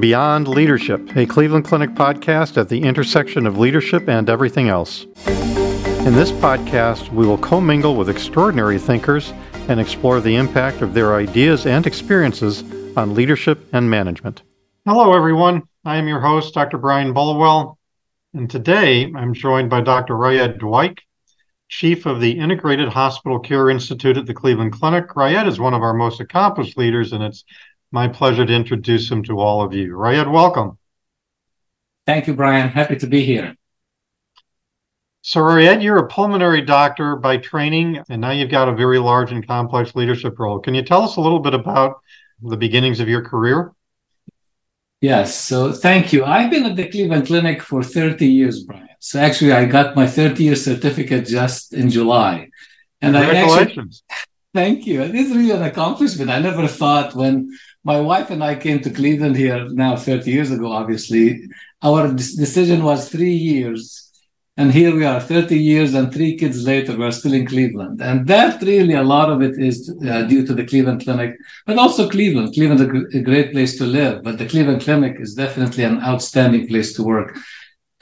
Beyond Leadership, a Cleveland Clinic podcast at the intersection of leadership and everything else. In this podcast, we will commingle with extraordinary thinkers and explore the impact of their ideas and experiences on leadership and management. Hello, everyone. I am your host, Dr. Brian Bolwell, and today I'm joined by Dr. Raed Dweik, Chief of the Integrated Hospital Care Institute at the Cleveland Clinic. Raed is one of our most accomplished leaders, and it's my pleasure to introduce him to all of you. Raed, welcome. Thank you, Brian. Happy to be here. So, Raed, you're a pulmonary doctor by training, and now you've got a very large and complex leadership role. Can you tell us a little bit about the beginnings of your career? Yes. So, thank you. I've been at the Cleveland Clinic for 30 years, Brian. So, actually, I got my 30 year certificate just in July. And Congratulations. I actually, thank you. It is really an accomplishment. I never thought when my wife and I came to Cleveland here now 30 years ago, obviously. Our decision was three years. And here we are, 30 years and three kids later, we're still in Cleveland. And that really, a lot of it is uh, due to the Cleveland Clinic, but also Cleveland. Cleveland's a, a great place to live, but the Cleveland Clinic is definitely an outstanding place to work.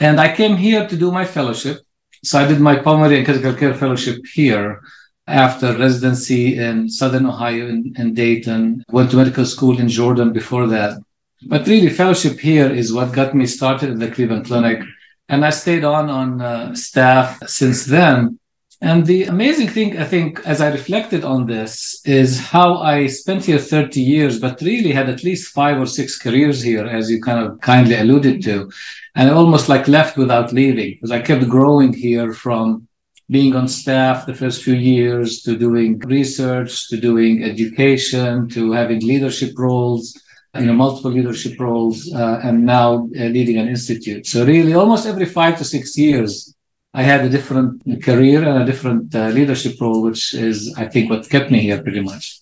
And I came here to do my fellowship. So I did my pulmonary and critical care fellowship here after residency in Southern Ohio in, in Dayton, went to medical school in Jordan before that. But really, fellowship here is what got me started in the Cleveland Clinic. And I stayed on on uh, staff since then. And the amazing thing, I think, as I reflected on this, is how I spent here 30 years, but really had at least five or six careers here, as you kind of kindly alluded to. And I almost like left without leaving, because I kept growing here from being on staff the first few years to doing research to doing education to having leadership roles you know multiple leadership roles uh, and now uh, leading an institute. So really almost every five to six years i had a different career and a different uh, leadership role which is i think what kept me here pretty much.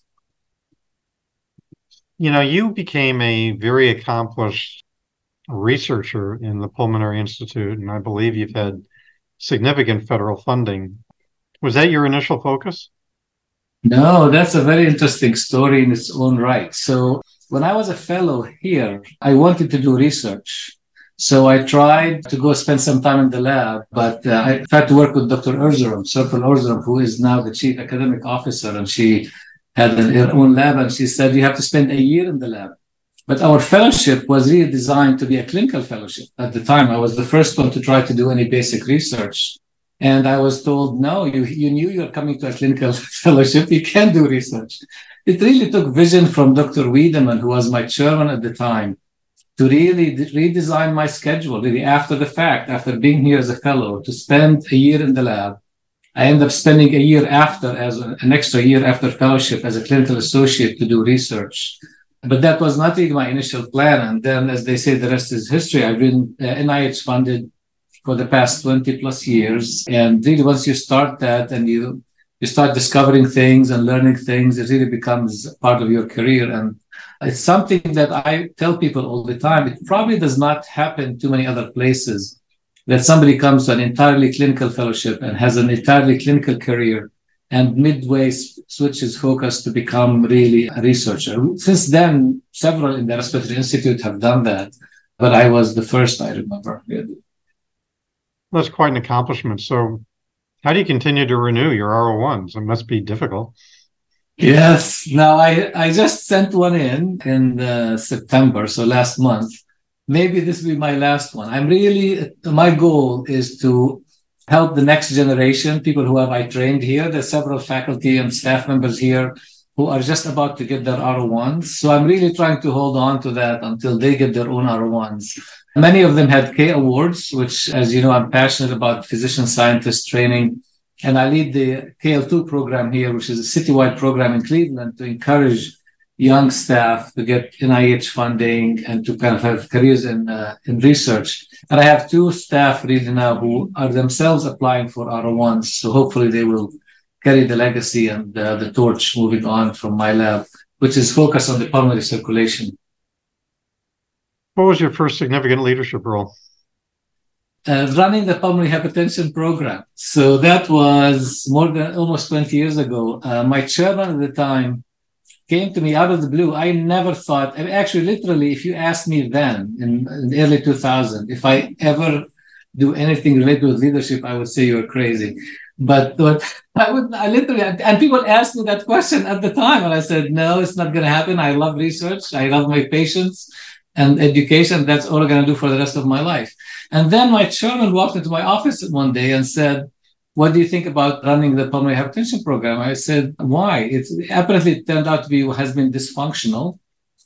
You know you became a very accomplished researcher in the pulmonary institute and i believe you've had significant federal funding. Was that your initial focus? No, that's a very interesting story in its own right. So, when I was a fellow here, I wanted to do research. So I tried to go spend some time in the lab, but uh, I tried to work with Dr. Erzurum, Serpil Erzurum, who is now the chief academic officer, and she had her own lab, and she said you have to spend a year in the lab. But our fellowship was really designed to be a clinical fellowship. At the time, I was the first one to try to do any basic research. And I was told, no, you, you knew you were coming to a clinical fellowship. You can't do research. It really took vision from Dr. Wiedemann, who was my chairman at the time, to really redesign my schedule, really after the fact, after being here as a fellow, to spend a year in the lab. I ended up spending a year after, as an extra year after fellowship as a clinical associate to do research. But that was not really my initial plan. And then, as they say, the rest is history. I've been uh, NIH funded for the past 20 plus years. And really, once you start that and you, you start discovering things and learning things, it really becomes part of your career. And it's something that I tell people all the time. It probably does not happen too many other places that somebody comes to an entirely clinical fellowship and has an entirely clinical career and midway switches focus to become really a researcher. Since then, several in the Respiratory Institute have done that, but I was the first, I remember. That's quite an accomplishment. So, how do you continue to renew your R01s? It must be difficult. Yes. Now, I, I just sent one in in uh, September, so last month. Maybe this will be my last one. I'm really, my goal is to help the next generation, people who have I trained here. There's several faculty and staff members here who are just about to get their R01s. So I'm really trying to hold on to that until they get their own R01s. Many of them had K awards, which, as you know, I'm passionate about physician scientist training. And I lead the KL2 program here, which is a citywide program in Cleveland to encourage young staff to get NIH funding and to kind of have careers in uh, in research. And I have two staff really now who are themselves applying for R01s. So hopefully they will carry the legacy and uh, the torch moving on from my lab, which is focused on the pulmonary circulation. What was your first significant leadership role? Uh, running the pulmonary hypertension program. So that was more than almost 20 years ago. Uh, my chairman at the time came to me out of the blue. I never thought, actually, literally, if you asked me then in, in the early 2000, if I ever do anything related with leadership, I would say you're crazy. But what I would, I literally, and people asked me that question at the time, and I said, no, it's not going to happen. I love research. I love my patients and education. That's all I'm going to do for the rest of my life. And then my chairman walked into my office one day and said, what do you think about running the pulmonary hypertension program? I said, why? It's apparently it turned out to be has been dysfunctional.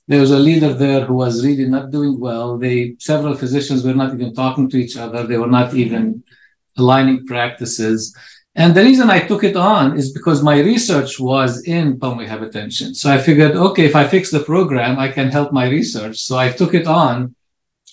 There was a leader there who was really not doing well. They several physicians were not even talking to each other. They were not even aligning practices. And the reason I took it on is because my research was in pulmonary hypertension. So I figured, okay, if I fix the program, I can help my research. So I took it on.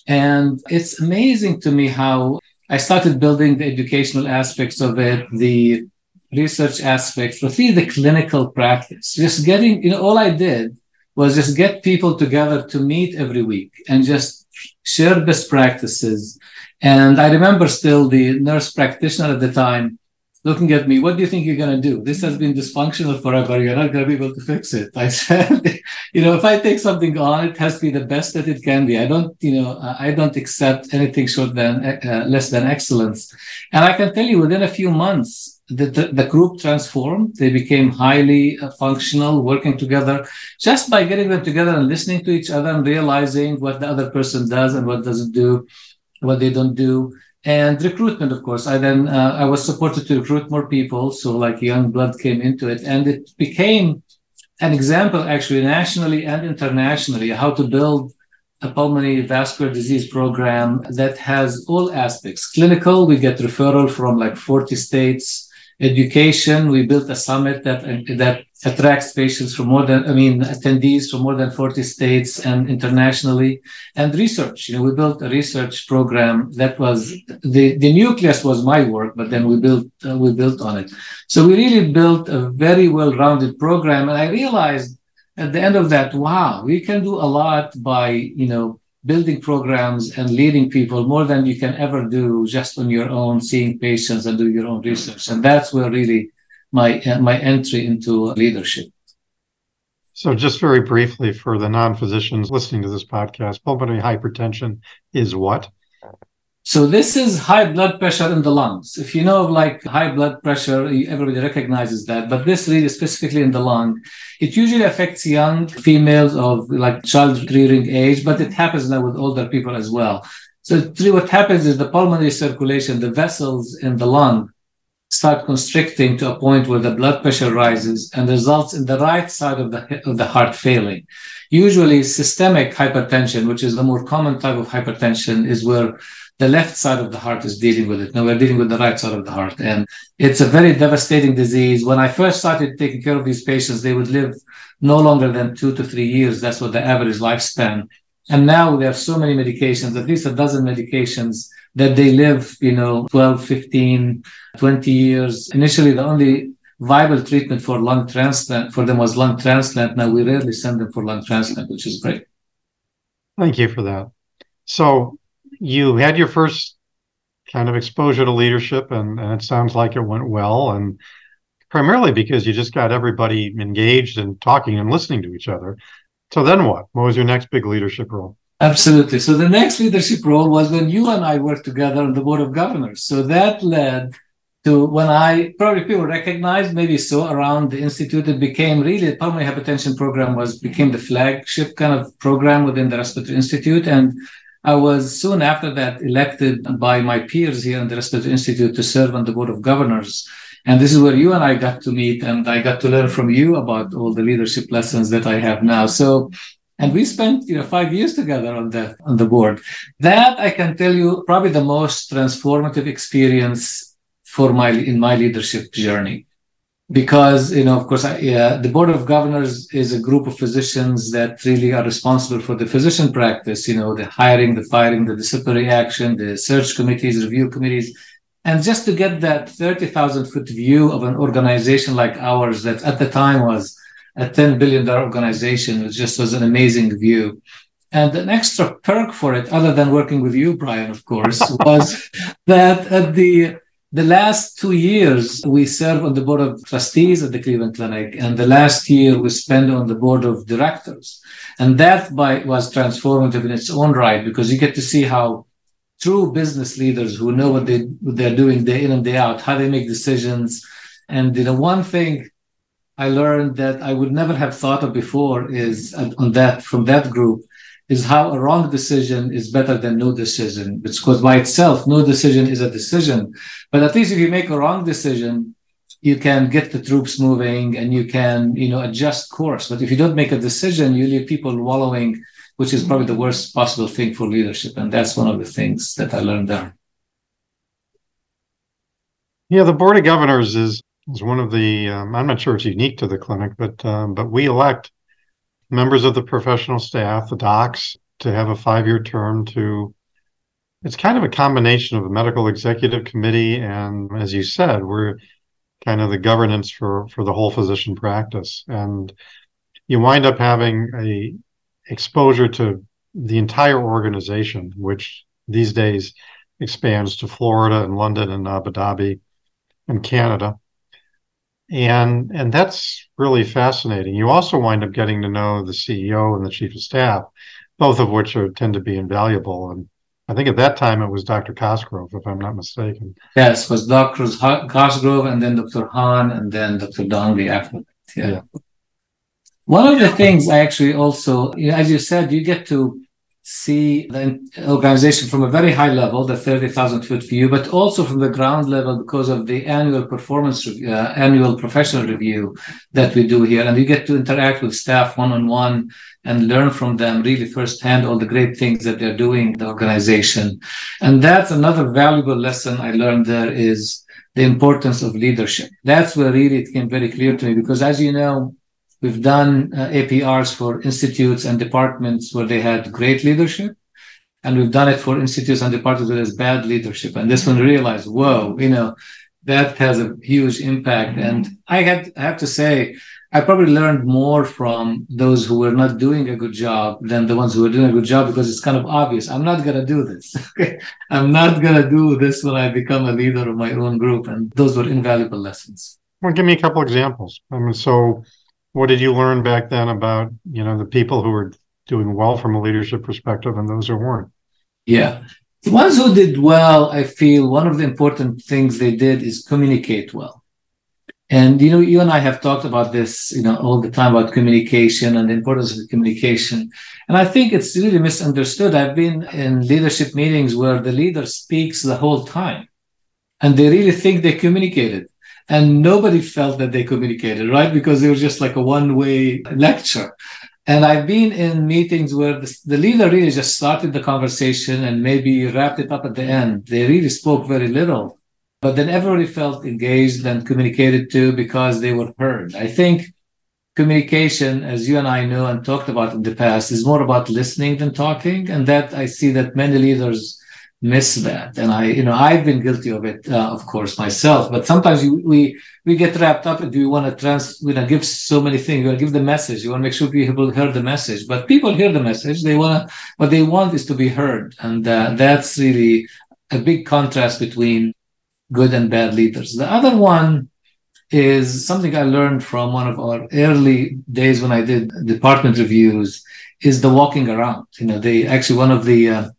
And it's amazing to me how I started building the educational aspects of it, the research aspects, but really the clinical practice. Just getting, you know, all I did was just get people together to meet every week and just share best practices. And I remember still the nurse practitioner at the time looking at me, what do you think you're going to do? This has been dysfunctional forever. You're not going to be able to fix it. I said, you know, if I take something on, it has to be the best that it can be. I don't, you know, I don't accept anything short than uh, less than excellence. And I can tell you within a few months, the, the, the group transformed. They became highly uh, functional, working together just by getting them together and listening to each other and realizing what the other person does and what doesn't do, what they don't do and recruitment of course. I then uh, i was supported to recruit more people so like young blood came into it. And it became an example actually nationally and internationally how to build a pulmonary vascular disease program that has all aspects. Clinical we get referral from like 40 states. Education. We built a summit that that attracts patients from more than I mean attendees from more than 40 states and internationally. And research. You know, we built a research program that was the the nucleus was my work, but then we built uh, we built on it. So we really built a very well-rounded program, and I realized at the end of that, wow, we can do a lot by you know building programs and leading people more than you can ever do just on your own, seeing patients and doing your own research. And that's where really my uh, my entry into leadership. So, just very briefly for the non-physicians listening to this podcast, pulmonary hypertension is what? So this is high blood pressure in the lungs. If you know of like high blood pressure, everybody recognizes that, but this really specifically in the lung, it usually affects young females of like child rearing age, but it happens now with older people as well. So what happens is the pulmonary circulation, the vessels in the lung start constricting to a point where the blood pressure rises and results in the right side of the, of the heart failing. Usually systemic hypertension, which is the more common type of hypertension, is where the left side of the heart is dealing with it. Now we're dealing with the right side of the heart. And it's a very devastating disease. When I first started taking care of these patients, they would live no longer than two to three years. That's what the average lifespan. And now there are so many medications, at least a dozen medications that they live, you know, 12, 15, 20 years. Initially, the only viable treatment for lung transplant for them was lung transplant. Now we rarely send them for lung transplant, which is great. Thank you for that. So you had your first kind of exposure to leadership and, and it sounds like it went well and primarily because you just got everybody engaged and talking and listening to each other so then what what was your next big leadership role absolutely so the next leadership role was when you and i worked together on the board of governors so that led to when i probably people recognized maybe so around the institute it became really the pulmonary hypertension program was became the flagship kind of program within the respiratory institute and I was soon after that elected by my peers here in the Respiratory Institute to serve on the Board of Governors. And this is where you and I got to meet, and I got to learn from you about all the leadership lessons that I have now. So, and we spent you know five years together on the on the board. That I can tell you probably the most transformative experience for my in my leadership journey because you know of course I, yeah, the board of governors is a group of physicians that really are responsible for the physician practice you know the hiring the firing the disciplinary action the search committees review committees and just to get that 30,000 foot view of an organization like ours that at the time was a 10 billion dollar organization it just was an amazing view and an extra perk for it other than working with you brian of course was that at the the last two years, we serve on the board of trustees at the Cleveland Clinic, and the last year we spent on the board of directors. And that by, was transformative in its own right because you get to see how true business leaders who know what, they, what they're doing day in and day out, how they make decisions. And you know, one thing I learned that I would never have thought of before is on that from that group is how a wrong decision is better than no decision. Because by itself, no decision is a decision. But at least if you make a wrong decision, you can get the troops moving and you can, you know, adjust course. But if you don't make a decision, you leave people wallowing, which is probably the worst possible thing for leadership. And that's one of the things that I learned there. Yeah, the board of governors is is one of the. Um, I'm not sure it's unique to the clinic, but um, but we elect members of the professional staff, the docs, to have a five-year term to it's kind of a combination of a medical executive committee and as you said we're kind of the governance for for the whole physician practice and you wind up having a exposure to the entire organization which these days expands to Florida and London and Abu Dhabi and Canada and and that's really fascinating. You also wind up getting to know the CEO and the chief of staff, both of which are tend to be invaluable. And I think at that time it was Dr. Cosgrove, if I'm not mistaken. Yes, it was Dr. Cosgrove and then Dr. Hahn and then Dr. Donnelly after that. Yeah. yeah. One of the things I actually also, as you said, you get to see the organization from a very high level, the 30,000 foot view, but also from the ground level because of the annual performance, uh, annual professional review that we do here. And you get to interact with staff one on one and learn from them really firsthand all the great things that they're doing the organization. And that's another valuable lesson I learned there is the importance of leadership. That's where really it came very clear to me because as you know, We've done uh, APRs for institutes and departments where they had great leadership. And we've done it for institutes and departments where there's bad leadership. And this one realized, whoa, you know, that has a huge impact. And I had I have to say, I probably learned more from those who were not doing a good job than the ones who were doing a good job because it's kind of obvious. I'm not going to do this. I'm not going to do this when I become a leader of my own group. And those were invaluable lessons. Well, give me a couple examples. I mean, so what did you learn back then about you know the people who were doing well from a leadership perspective and those who weren't? Yeah. The ones who did well i feel one of the important things they did is communicate well. And you know you and i have talked about this you know all the time about communication and the importance of communication. And i think it's really misunderstood. I've been in leadership meetings where the leader speaks the whole time and they really think they communicated and nobody felt that they communicated, right? Because it was just like a one way lecture. And I've been in meetings where the, the, leader really just started the conversation and maybe wrapped it up at the end. They really spoke very little, but then everybody felt engaged and communicated to because they were heard. I think communication, as you and I know and talked about in the past, is more about listening than talking. And that I see that many leaders miss that. And i you know i've been guilty of it uh, of course myself. But sometimes you, we we get wrapped up and we want to trans we want to give so many things? You want to give the message. You want to make sure people hear the message. But people hear the message. They want to what they want is to be heard. And uh, that's really a big contrast between good and bad leaders. The other one is something i learned from one of our early days when i did department reviews is the walking around. You know they actually one of the uh,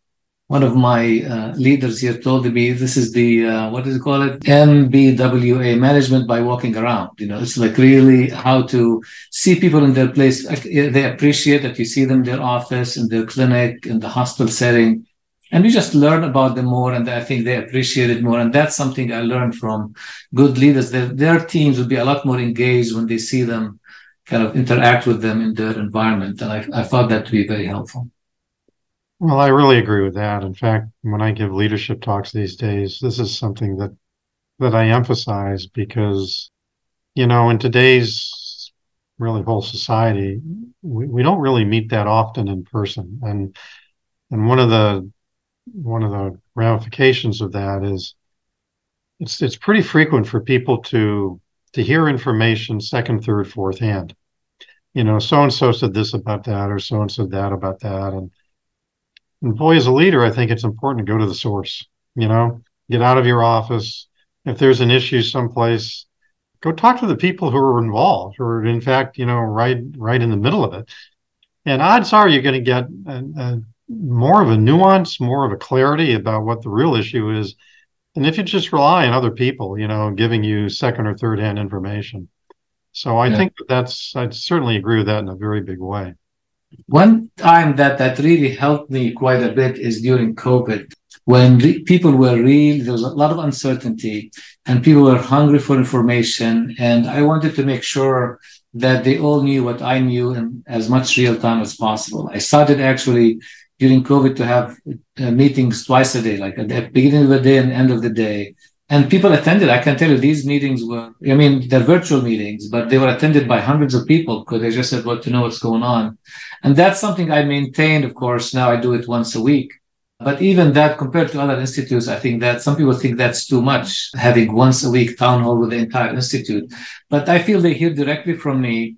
one of my uh, leaders here told me this is the uh, what does it call it? Mbwa management by walking around. You know it's like really how to see people in their place. They appreciate that you see them in their office in their clinic in the hospital setting. And you just learn about them more and i think they appreciate it more. And that's something i learned from good leaders. Their, their teams would be a lot more engaged when they see them kind of interact with them in their environment. And i, I thought that to be very helpful well, I really agree with that. In fact, when I give leadership talks these days, this is something that that I emphasize because, you know, in today's really whole society, we, we don't really meet that often in person. And and one of the one of the ramifications of that is it's it's pretty frequent for people to to hear information second, third, fourth hand. You know, so and so said this about that, or so and so that about that, and and boy, as a leader, I think it's important to go to the source, you know, get out of your office if there's an issue someplace, go talk to the people who are involved, who are in fact, you know, right right in the middle of it. And odds are you're going to get a, a, more of a nuance, more of a clarity about what the real issue is. And if you just rely on other people, you know, giving you second or third hand information. So I yeah. think that's, I'd certainly agree with that in a very big way. One time that that really helped me quite a bit is during COVID, when re- people were real, there was a lot of uncertainty, and people were hungry for information. And I wanted to make sure that they all knew what I knew in as much real time as possible. I started actually during COVID to have uh, meetings twice a day, like at the beginning of the day and end of the day, and people attended. I can tell you these meetings were, I mean, they're virtual meetings, but they were attended by hundreds of people because they just said, well, to know what's going on. And that's something I maintained, of course. Now I do it once a week. But even that, compared to other institutes, I think that some people think that's too much, having once a week town hall with the entire institute. But I feel they hear directly from me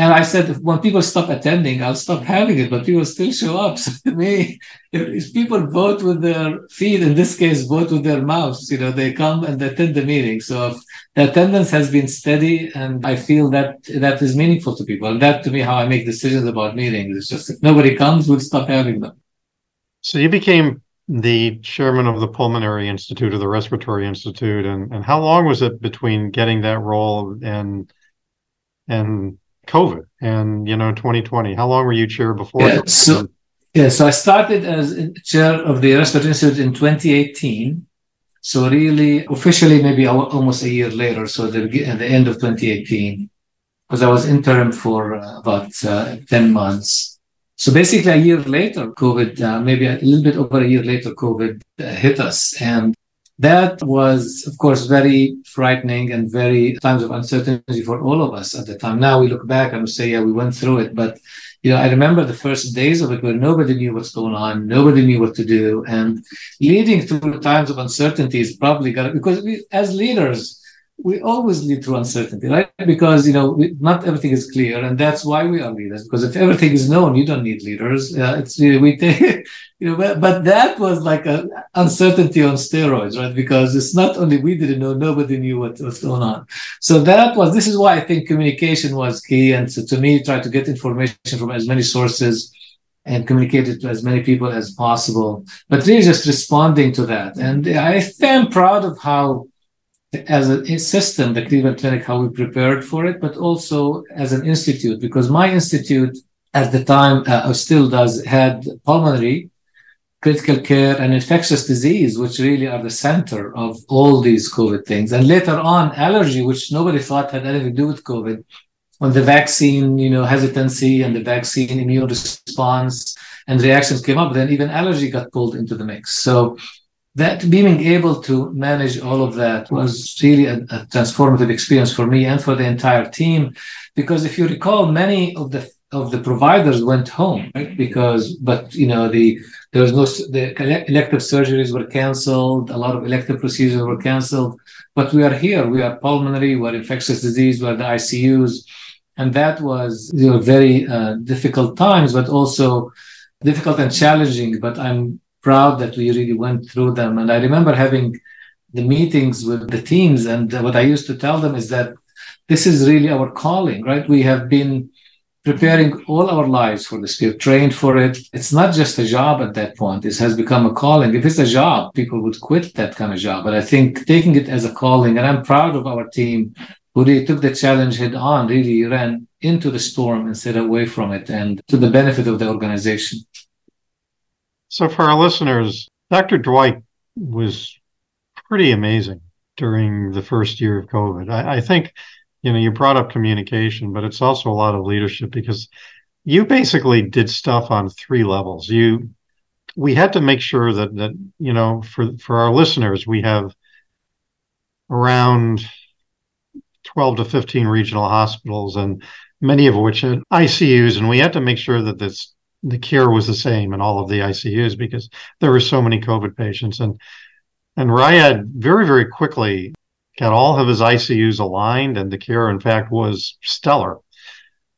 and I said, when people stop attending, I'll stop having it, but people still show up. So to me, if, if, people vote with their feet, in this case, vote with their mouths, you know, they come and attend the meeting. So the attendance has been steady, and I feel that that is meaningful to people. And that, to me, how I make decisions about meetings. It's just if nobody comes, we'll stop having them. So you became the chairman of the Pulmonary Institute or the Respiratory Institute, and and how long was it between getting that role and and COVID and you know 2020. How long were you chair before? Yeah, so yeah, so I started as chair of the Respiratory Institute in 2018. So really, officially, maybe almost a year later. So the, at the end of 2018, because I was interim for uh, about uh, 10 months. So basically, a year later, COVID, uh, maybe a little bit over a year later, COVID uh, hit us, and that was, of course, very frightening and very times of uncertainty for all of us at the time. Now we look back and we say, yeah, we went through it. But, you know, I remember the first days of it where nobody knew what's going on, nobody knew what to do. And leading through times of uncertainty is probably got because we, as leaders, we always lead through uncertainty, right? Because you know we, not everything is clear, and that's why we are leaders. Because if everything is known, you don't need leaders. Uh, it's we take, you know, but, but that was like a uncertainty on steroids, right? Because it's not only we didn't know, nobody knew what was going on. So that was this is why I think communication was key, and so to me, try to get information from as many sources and communicate it to as many people as possible. But really, just responding to that, and I am proud of how as a, system, the Cleveland Clinic, how we prepared for it, but also as an institute, because my institute at the time uh, still does had pulmonary, critical care, and infectious disease, which really are the center of all these COVID things. And later on, allergy, which nobody thought had anything to do with COVID, when the vaccine, you know, hesitancy and the vaccine immune response and reactions came up, then even allergy got pulled into the mix. So that being able to manage all of that was really a, a, transformative experience for me and for the entire team. Because if you recall many of the of the providers went home right? Because but you know the there was no the elective surgeries were canceled a lot of elective procedures were canceled. But we are here we are pulmonary we're infectious disease we're the icus and that was you know very uh, difficult times but also difficult and challenging. But i'm proud that we really went through them. And I remember having the meetings with the teams, and what I used to tell them is that this is really our calling, right? We have been preparing all our lives for this. We've trained for it. It's not just a job at that point. It has become a calling. If it's a job, people would quit that kind of job. But I think taking it as a calling, and I'm proud of our team who really took the challenge head on, really ran into the storm instead of away from it and to the benefit of the organization. So, for our listeners, Dr. Dweik was pretty amazing during the first year of COVID. I, I, think, you know, you brought up communication, but it's also a lot of leadership because you basically did stuff on three levels. You, we had to make sure that that you know, for for our listeners, we have around 12 to 15 regional hospitals and many of which had ICUs, and we had to make sure that this the care was the same in all of the ICUs because there were so many COVID patients. And and Raed very, very quickly got all of his ICUs aligned, and the care, in fact, was stellar.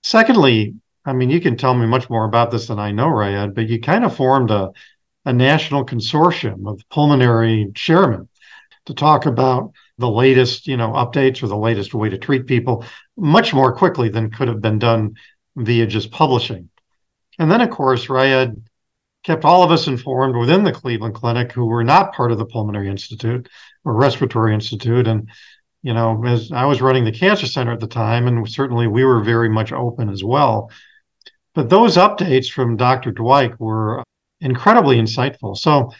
Secondly, I mean, you can tell me much more about this than I know, Raed, but you kind of formed a, a national consortium of pulmonary chairmen to talk about the latest, you know, updates or the latest way to treat people much more quickly than could have been done via just publishing. And then, of course, Raed kept all of us informed within the Cleveland Clinic who were not part of the Pulmonary Institute or Respiratory Institute. And, you know, as I was running the cancer center at the time, and certainly we were very much open as well. But those updates from Dr. Dweik were incredibly insightful. So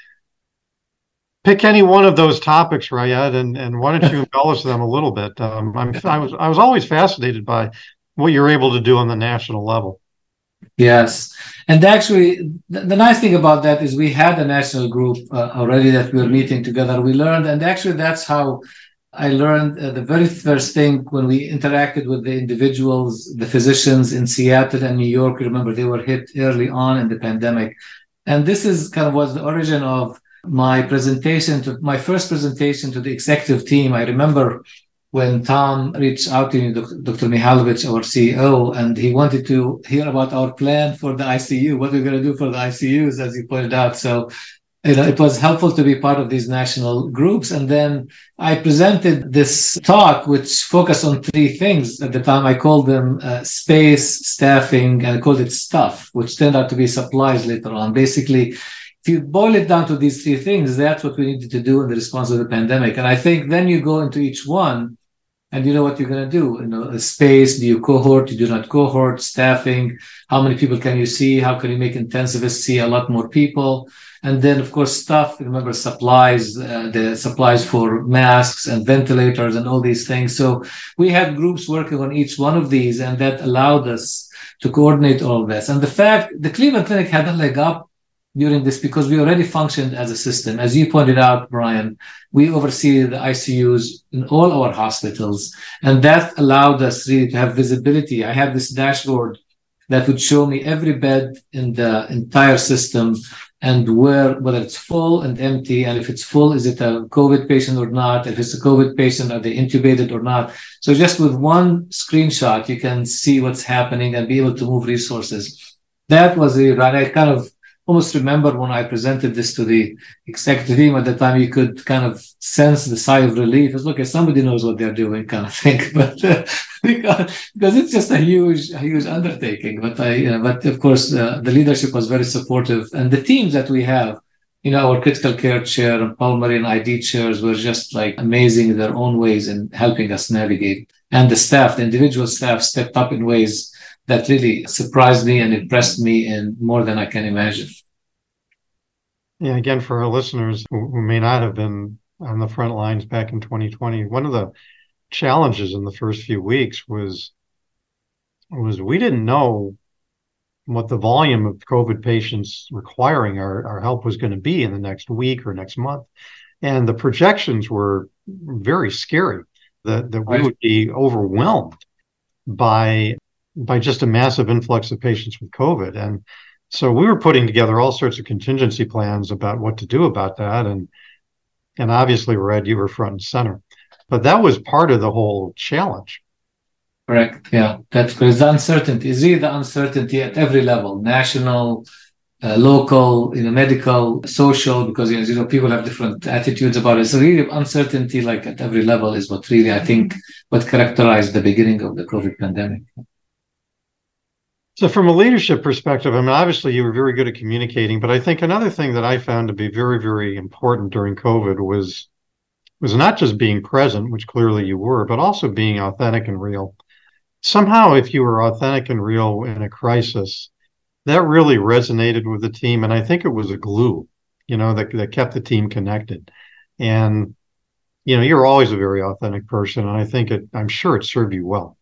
pick any one of those topics, Raed, and, and why don't you embellish them a little bit? Um, I'm, I was I was always fascinated by what you're able to do on the national level. Yes, and actually, the, the nice thing about that is we had a national group uh, already that we were meeting together. We learned, and actually, that's how I learned uh, the very first thing when we interacted with the individuals, the physicians in Seattle and New York. Remember, they were hit early on in the pandemic, and this is kind of was the origin of my presentation to my first presentation to the executive team. I remember when Tom reached out to me, Dr. Mihaljevic, our CEO, and he wanted to hear about our plan for the ICU, what we're going to do for the ICUs, as you pointed out. So, you know, it was helpful to be part of these national groups. And then I presented this talk, which focused on three things. At the time, I called them uh, space, staffing, and I called it stuff, which turned out to be supplies later on. Basically, if you boil it down to these three things, that's what we needed to do in the response to the pandemic. And I think then you go into each one and you know what you're going to do. You know, space, do you cohort, do you do not cohort, staffing, how many people can you see? How can you make intensivists see a lot more people? And then, of course, stuff, remember supplies, uh, the supplies for masks and ventilators and all these things. So we had groups working on each one of these and that allowed us to coordinate all this. And the fact the Cleveland Clinic had a leg up during this because we already functioned as a system. As you pointed out, Brian, we oversee the ICUs in all our hospitals, and that allowed us really to have visibility. I have this dashboard that would show me every bed in the entire system and where whether it's full and empty and if it's full is it a covid patient or not if it's a covid patient are they intubated or not so just with one screenshot you can see what's happening and be able to move resources that was the right i kind of almost remember when I presented this to the executive team at the time, you could kind of sense the sigh of relief. It's okay, somebody knows what they're doing, kind of thing. But uh, because, because it's just a huge, a huge undertaking. But I, but of course, uh, the leadership was very supportive, and the teams that we have. You know, our critical care chair and pulmonary and ID chairs were just like amazing in their own ways in helping us navigate. And the staff, the individual staff stepped up in ways that really surprised me and impressed me in more than I can imagine. Yeah, again, for our listeners who, who may not have been on the front lines back in 2020, one of the challenges in the first few weeks was was we didn't know what the volume of COVID patients requiring our, our help was going to be in the next week or next month. And the projections were very scary that, that we would be overwhelmed by by just a massive influx of patients with COVID. And so we were putting together all sorts of contingency plans about what to do about that. And and obviously, Raed, you were front and center. But that was part of the whole challenge. Correct. Yeah, that's because uncertainty is really the uncertainty at every level, national, uh, local, you know, medical, social, because you know people have different attitudes about it. So really, uncertainty, like at every level, is what really I think what characterized the beginning of the COVID pandemic. So, from a leadership perspective, I mean, obviously you were very good at communicating, but I think another thing that I found to be very, very important during COVID was was not just being present, which clearly you were, but also being authentic and real. Somehow, if you were authentic and real in a crisis, that really resonated with the team, and I think it was a glue, you know, that that kept the team connected. And you know, you're always a very authentic person, and I think it. I'm sure it served you well.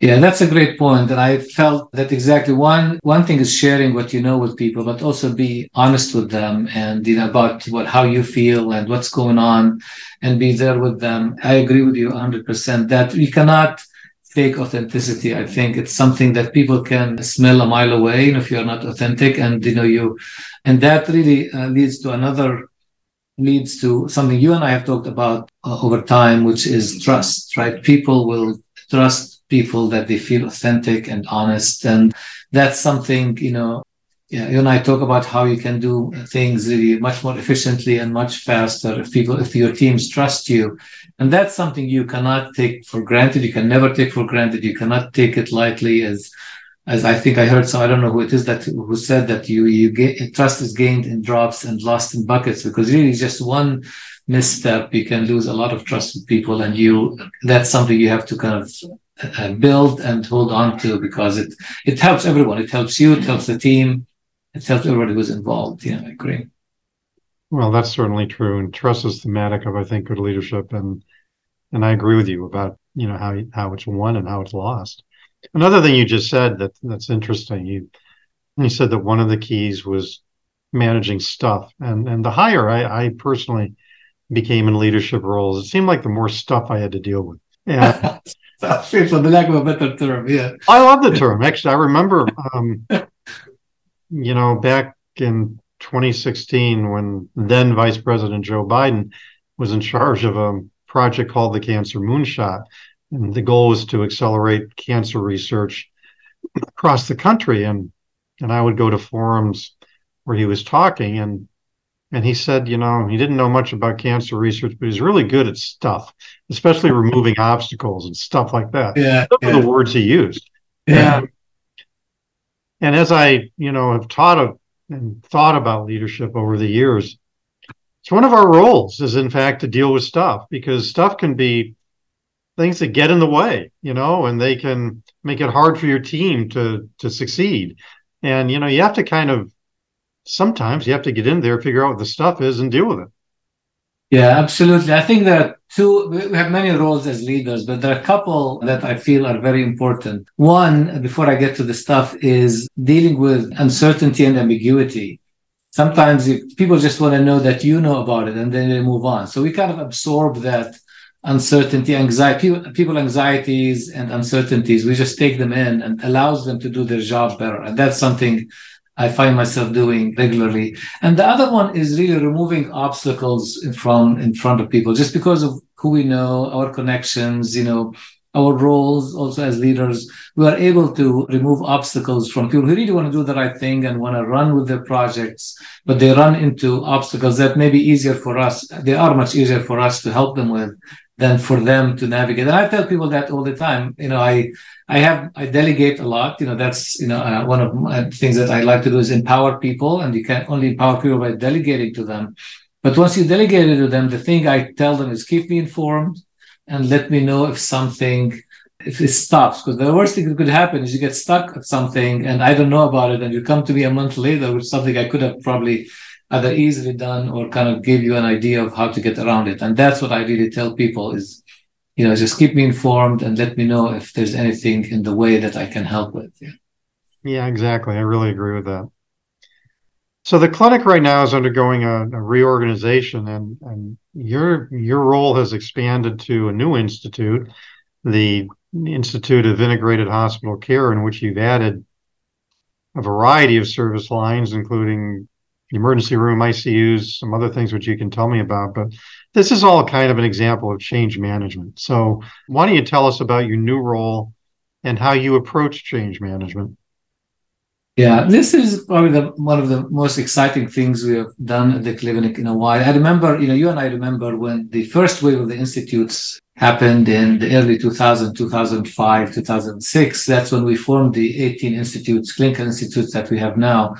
Yeah, that's a great point. And I felt that exactly one one thing is sharing what you know with people, but also be honest with them and you know about what how you feel and what's going on and be there with them. I agree with you 100% that you cannot fake authenticity. I think it's something that people can smell a mile away if you're not authentic and you know you and that really uh, leads to another leads to something you and I have talked about uh, over time, which is trust, right? People will trust people that they feel authentic and honest. And that's something, you know, yeah, you and I talk about how you can do things really much more efficiently and much faster if people, if your teams trust you. And that's something you cannot take for granted. You can never take for granted. You cannot take it lightly as, as I think I heard. So I don't know who it is that who said that you, you get trust is gained in drops and lost in buckets because really just one misstep, you can lose a lot of trust with people. And you, that's something you have to kind of uh, build and hold on to because it, it helps everyone. It helps you. It helps the team it helps everybody who's involved. Yeah, I agree. Well, that's certainly true, and trust is thematic of I think good leadership, and and I agree with you about you know how how it's won and how it's lost. Another thing you just said that that's interesting. You you said that one of the keys was managing stuff, and and the higher I, I personally became in leadership roles, it seemed like the more stuff I had to deal with. Yeah. for the lack of a better term, yeah. I love the term. Actually, I remember um, you know, back in 2016, when then Vice President Joe Biden was in charge of a project called the Cancer Moonshot. And the goal was to accelerate cancer research across the country. And and I would go to forums where he was talking and and he said, you know, he didn't know much about cancer research, but he's really good at stuff, especially removing obstacles and stuff like that. Yeah. Those yeah. are the words he used. Yeah. And and as I, you know, have taught of, and thought about leadership over the years, it's one of our roles is in fact to deal with stuff because stuff can be things that get in the way, you know, and they can make it hard for your team to to succeed. And you know, you have to kind of sometimes you have to get in there, figure out what the stuff is, and deal with it. Yeah, absolutely. I think there are two, we have many roles as leaders, but there are a couple that I feel are very important. One, before I get to the stuff, is dealing with uncertainty and ambiguity. Sometimes people just want to know that you know about it and then they move on. So we kind of absorb that uncertainty, anxiety, people anxieties and uncertainties. We just take them in and allows them to do their job better. And that's something I find myself doing regularly. And the other one is really removing obstacles in front in front of people, just because of who we know, our connections, you know, our roles also as leaders. We are able to remove obstacles from people who really want to do the right thing and want to run with their projects, but they run into obstacles that may be easier for us. They are much easier for us to help them with than for them to navigate. And I tell people that all the time. You know, I I have I delegate a lot. You know, that's you know uh, one of the things that I like to do is empower people, and you can only empower people by delegating to them. But once you delegate it to them, the thing I tell them is keep me informed and let me know if something if it stops. Because the worst thing that could happen is you get stuck at something and I don't know about it, and you come to me a month later with something I could have probably either easily done or kind of give you an idea of how to get around it. And that's what I really tell people is, you know, just keep me informed and let me know if there's anything in the way that I can help with. Yeah, yeah exactly. I really agree with that. So the clinic right now is undergoing a, a reorganization, and, and your your role has expanded to a new institute, the Institute of Integrated Hospital Care, in which you've added a variety of service lines, including emergency room, ICUs, some other things which you can tell me about. But this is all kind of an example of change management. So, why don't you tell us about your new role and how you approach change management? Yeah, this is probably the, one of the most exciting things we have done at the clinic in a while. I remember, you know, you and I remember when the first wave of the institutes happened in the early 2000, 2005, 2006. That's when we formed the 18 institutes, clinical institutes that we have now.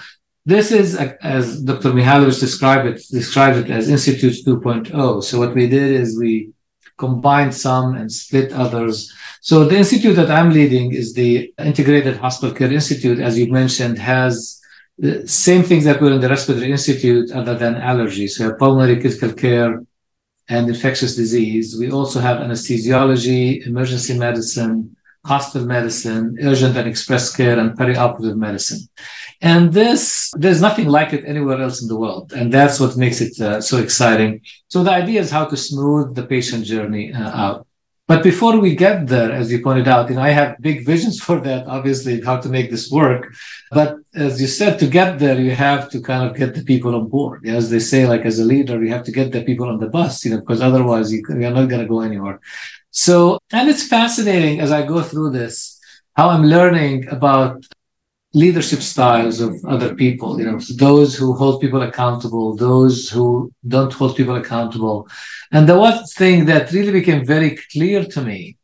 This is, as Dr. Mihaljevic described it, described it as Institute 2.0. So what we did is we combined some and split others. So the institute that I'm leading is the Integrated Hospital Care Institute, as you mentioned, has the same things that were in the Respiratory Institute other than allergy. So pulmonary critical care and infectious disease. We also have anesthesiology, emergency medicine, hospital medicine, urgent and express care, and perioperative medicine. And this, there's nothing like it anywhere else in the world. And that's what makes it uh, so exciting. So the idea is how to smooth the patient journey uh, out. But before we get there, as you pointed out, you know, I have big visions for that, obviously, how to make this work. But as you said, to get there, you have to kind of get the people on board. As they say, like as a leader, you have to get the people on the bus, you know, because otherwise you, you're not going to go anywhere. So, and it's fascinating as I go through this, how I'm learning about leadership styles of other people, you know, those who hold people accountable, those who don't hold people accountable. And the one thing that really became very clear to me,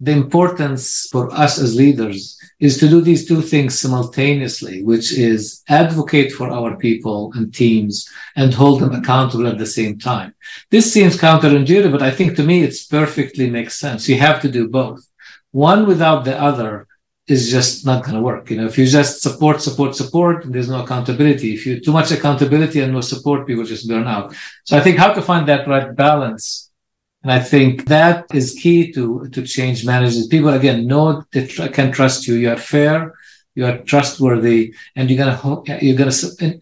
the importance for us as leaders is to do these two things simultaneously, which is advocate for our people and teams and hold them accountable at the same time. This seems counterintuitive, but I think to me it's perfectly makes sense. You have to do both. One without the other is just not going to work. You know, if you just support, support, support, there's no accountability. If you too much accountability and no support, people just burn out. So I think how to find that right balance. And I think that is key to, to change managers. People again know they tr- can trust you. You are fair, you are trustworthy, and you're gonna you're gonna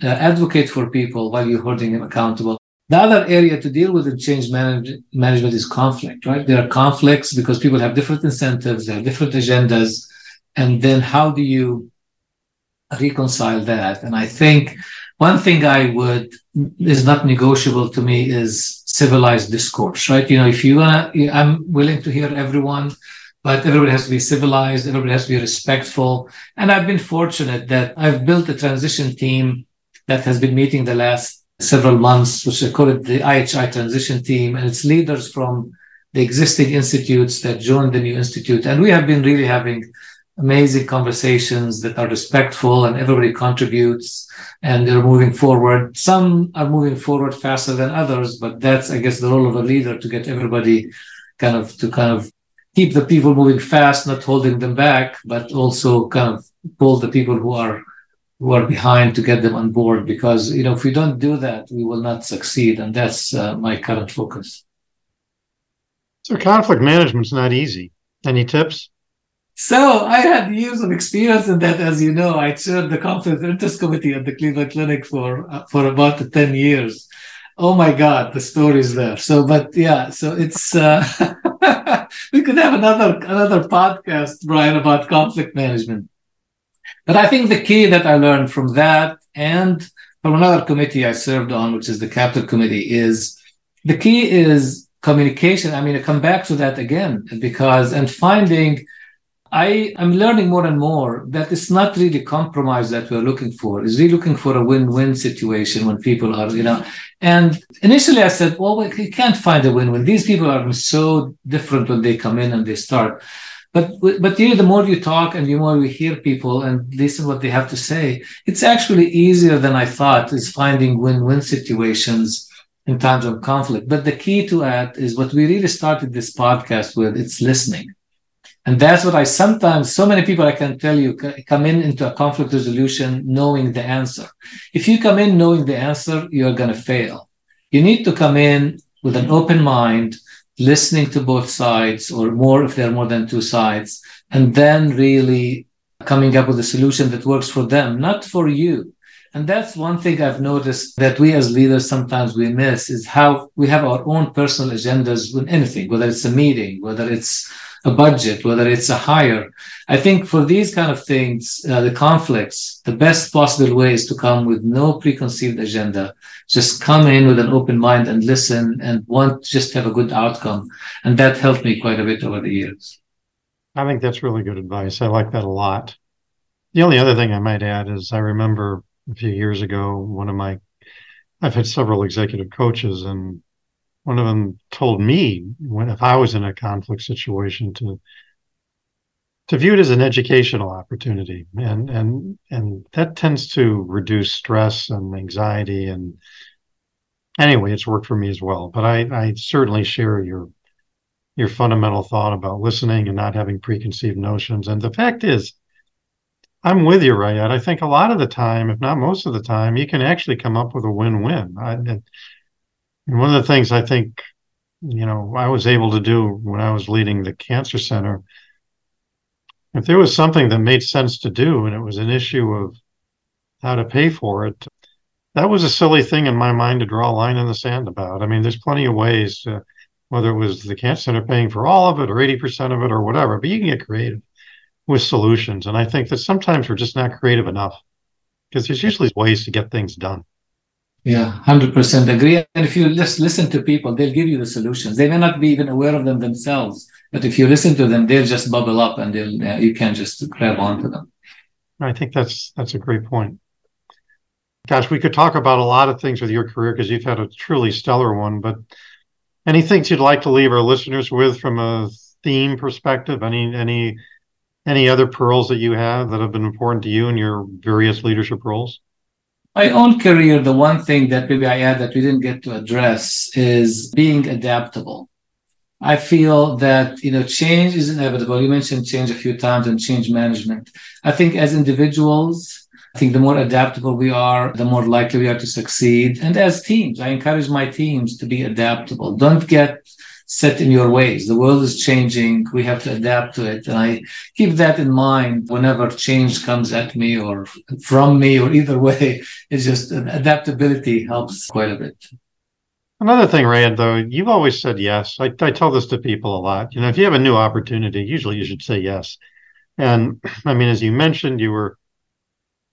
uh, advocate for people while you're holding them accountable. The other area to deal with in change manage- management is conflict. Right? There are conflicts because people have different incentives, they have different agendas and then how do you reconcile that and i think one thing i would is not negotiable to me is civilized discourse right? You know if you want to i'm willing to hear everyone but everybody has to be civilized everybody has to be respectful. And i've been fortunate that i've built a transition team that has been meeting the last several months which i call it the ihi transition team. And it's leaders from the existing institutes that joined the new institute. And we have been really having amazing conversations that are respectful and everybody contributes and they're moving forward. Some are moving forward faster than others, but that's, I guess, the role of a leader to get everybody kind of to kind of keep the people moving fast, not holding them back, but also kind of pull the people who are who are behind to get them on board. Because you know, if we don't do that, we will not succeed, and that's uh, my current focus. So conflict management is not easy. Any tips? So I had years of experience in that, as you know. I chaired the conflict interest committee at the Cleveland Clinic for uh, for about ten years. Oh my God, the stories there. So, but yeah, so it's uh, we could have another another podcast, Brian, about conflict management. But I think the key that I learned from that and from another committee I served on, which is the capital committee, is the key is communication. I mean, I come back to that again because and finding I am learning more and more that it's not really compromise that we're looking for. It's really looking for a win-win situation when people are, you know. And initially I said, well, we can't find a win-win. These people are so different when they come in and they start. But but you know, the more you talk and the more we hear people and listen what they have to say, it's actually easier than I thought. Is finding win-win situations in times of conflict. But the key to that is what we really started this podcast with. It's listening and that's what I sometimes, so many people I can tell you come in into a conflict resolution knowing the answer. If you come in knowing the answer, you're going to fail. You need to come in with an open mind, listening to both sides or more if there are more than two sides, and then really coming up with a solution that works for them, not for you. And that's one thing I've noticed that we as leaders sometimes we miss is how we have our own personal agendas with anything, whether it's a meeting, whether it's a budget, whether it's a hire. I think for these kind of things, uh, the conflicts, the best possible way is to come with no preconceived agenda. Just come in with an open mind and listen and want just have a good outcome. And that helped me quite a bit over the years. I think that's really good advice. I like that a lot. The only other thing I might add is I remember a few years ago, one of my, I've had several executive coaches and one of them told me when if I was in a conflict situation to to view it as an educational opportunity. And and and that tends to reduce stress and anxiety and anyway it's worked for me as well. But i i certainly share your your fundamental thought about listening and not having preconceived notions. And the fact is i'm with you right i think a lot of the time if not most of the time you can actually come up with a win-win. I, and one of the things I think, you know, I was able to do when I was leading the cancer center, if there was something that made sense to do and it was an issue of how to pay for it, that was a silly thing in my mind to draw a line in the sand about. I mean, there's plenty of ways to, whether it was the cancer center paying for all of it or 80% of it or whatever, but you can get creative with solutions. And I think that sometimes we're just not creative enough because there's usually ways to get things done. Yeah, 100% agree. And if you just listen to people, they'll give you the solutions. They may not be even aware of them themselves, but if you listen to them, they'll just bubble up and they'll, uh, you can just grab onto them. I think that's that's a great point. Gosh, we could talk about a lot of things with your career because you've had a truly stellar one. But any things you'd like to leave our listeners with from a theme perspective? Any any any other pearls that you have that have been important to you in your various leadership roles? My own career, the one thing that maybe I add that we didn't get to address is being adaptable. I feel that you know change is inevitable. You mentioned change a few times and change management. I think as individuals, I think the more adaptable we are, the more likely we are to succeed. And as teams, I encourage my teams to be adaptable. Don't get set in your ways. The world is changing. We have to adapt to it. And I keep that in mind whenever change comes at me or from me or either way. It's just adaptability helps quite a bit. Another thing, Raed, though, you've always said yes. I, I tell this to people a lot. You know, if you have a new opportunity, usually you should say yes. And I mean, as you mentioned, you were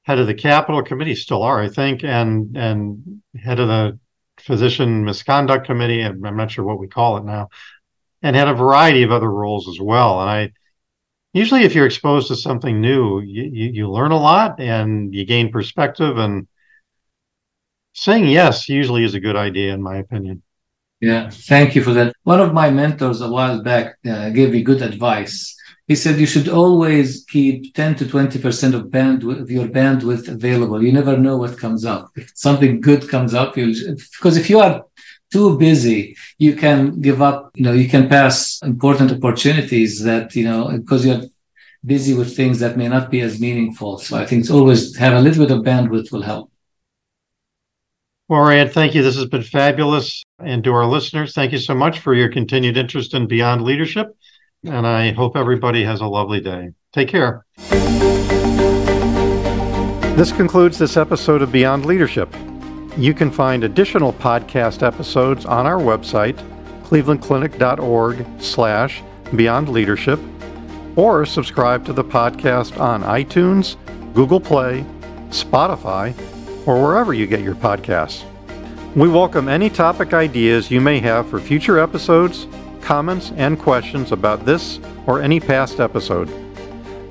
head of the capital committee, still are, I think, and and head of the physician misconduct committee. I'm not sure what we call it now, and had a variety of other roles as well. And I usually, if you're exposed to something new, you, you, you learn a lot and you gain perspective and saying yes usually is a good idea, in my opinion. Yeah, thank you for that. One of my mentors a while back uh, gave me good advice. He said you should always keep 10 to 20% of bandwidth your bandwidth available. You never know what comes up. If something good comes up, you'll, because if you are too busy, you can give up, you know, you can pass important opportunities that, you know, because you're busy with things that may not be as meaningful. So I think it's always have a little bit of bandwidth will help. Well, Raed, thank you. This has been fabulous. And to our listeners, thank you so much for your continued interest in Beyond Leadership. And I hope everybody has a lovely day. Take care. This concludes this episode of Beyond Leadership. You can find additional podcast episodes on our website, clevelandclinic.org slash beyond leadership, or subscribe to the podcast on iTunes, Google Play, Spotify, or wherever you get your podcasts. We welcome any topic ideas you may have for future episodes, comments, and questions about this or any past episode.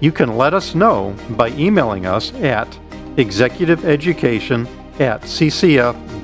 You can let us know by emailing us at executiveeducation at ccf.org.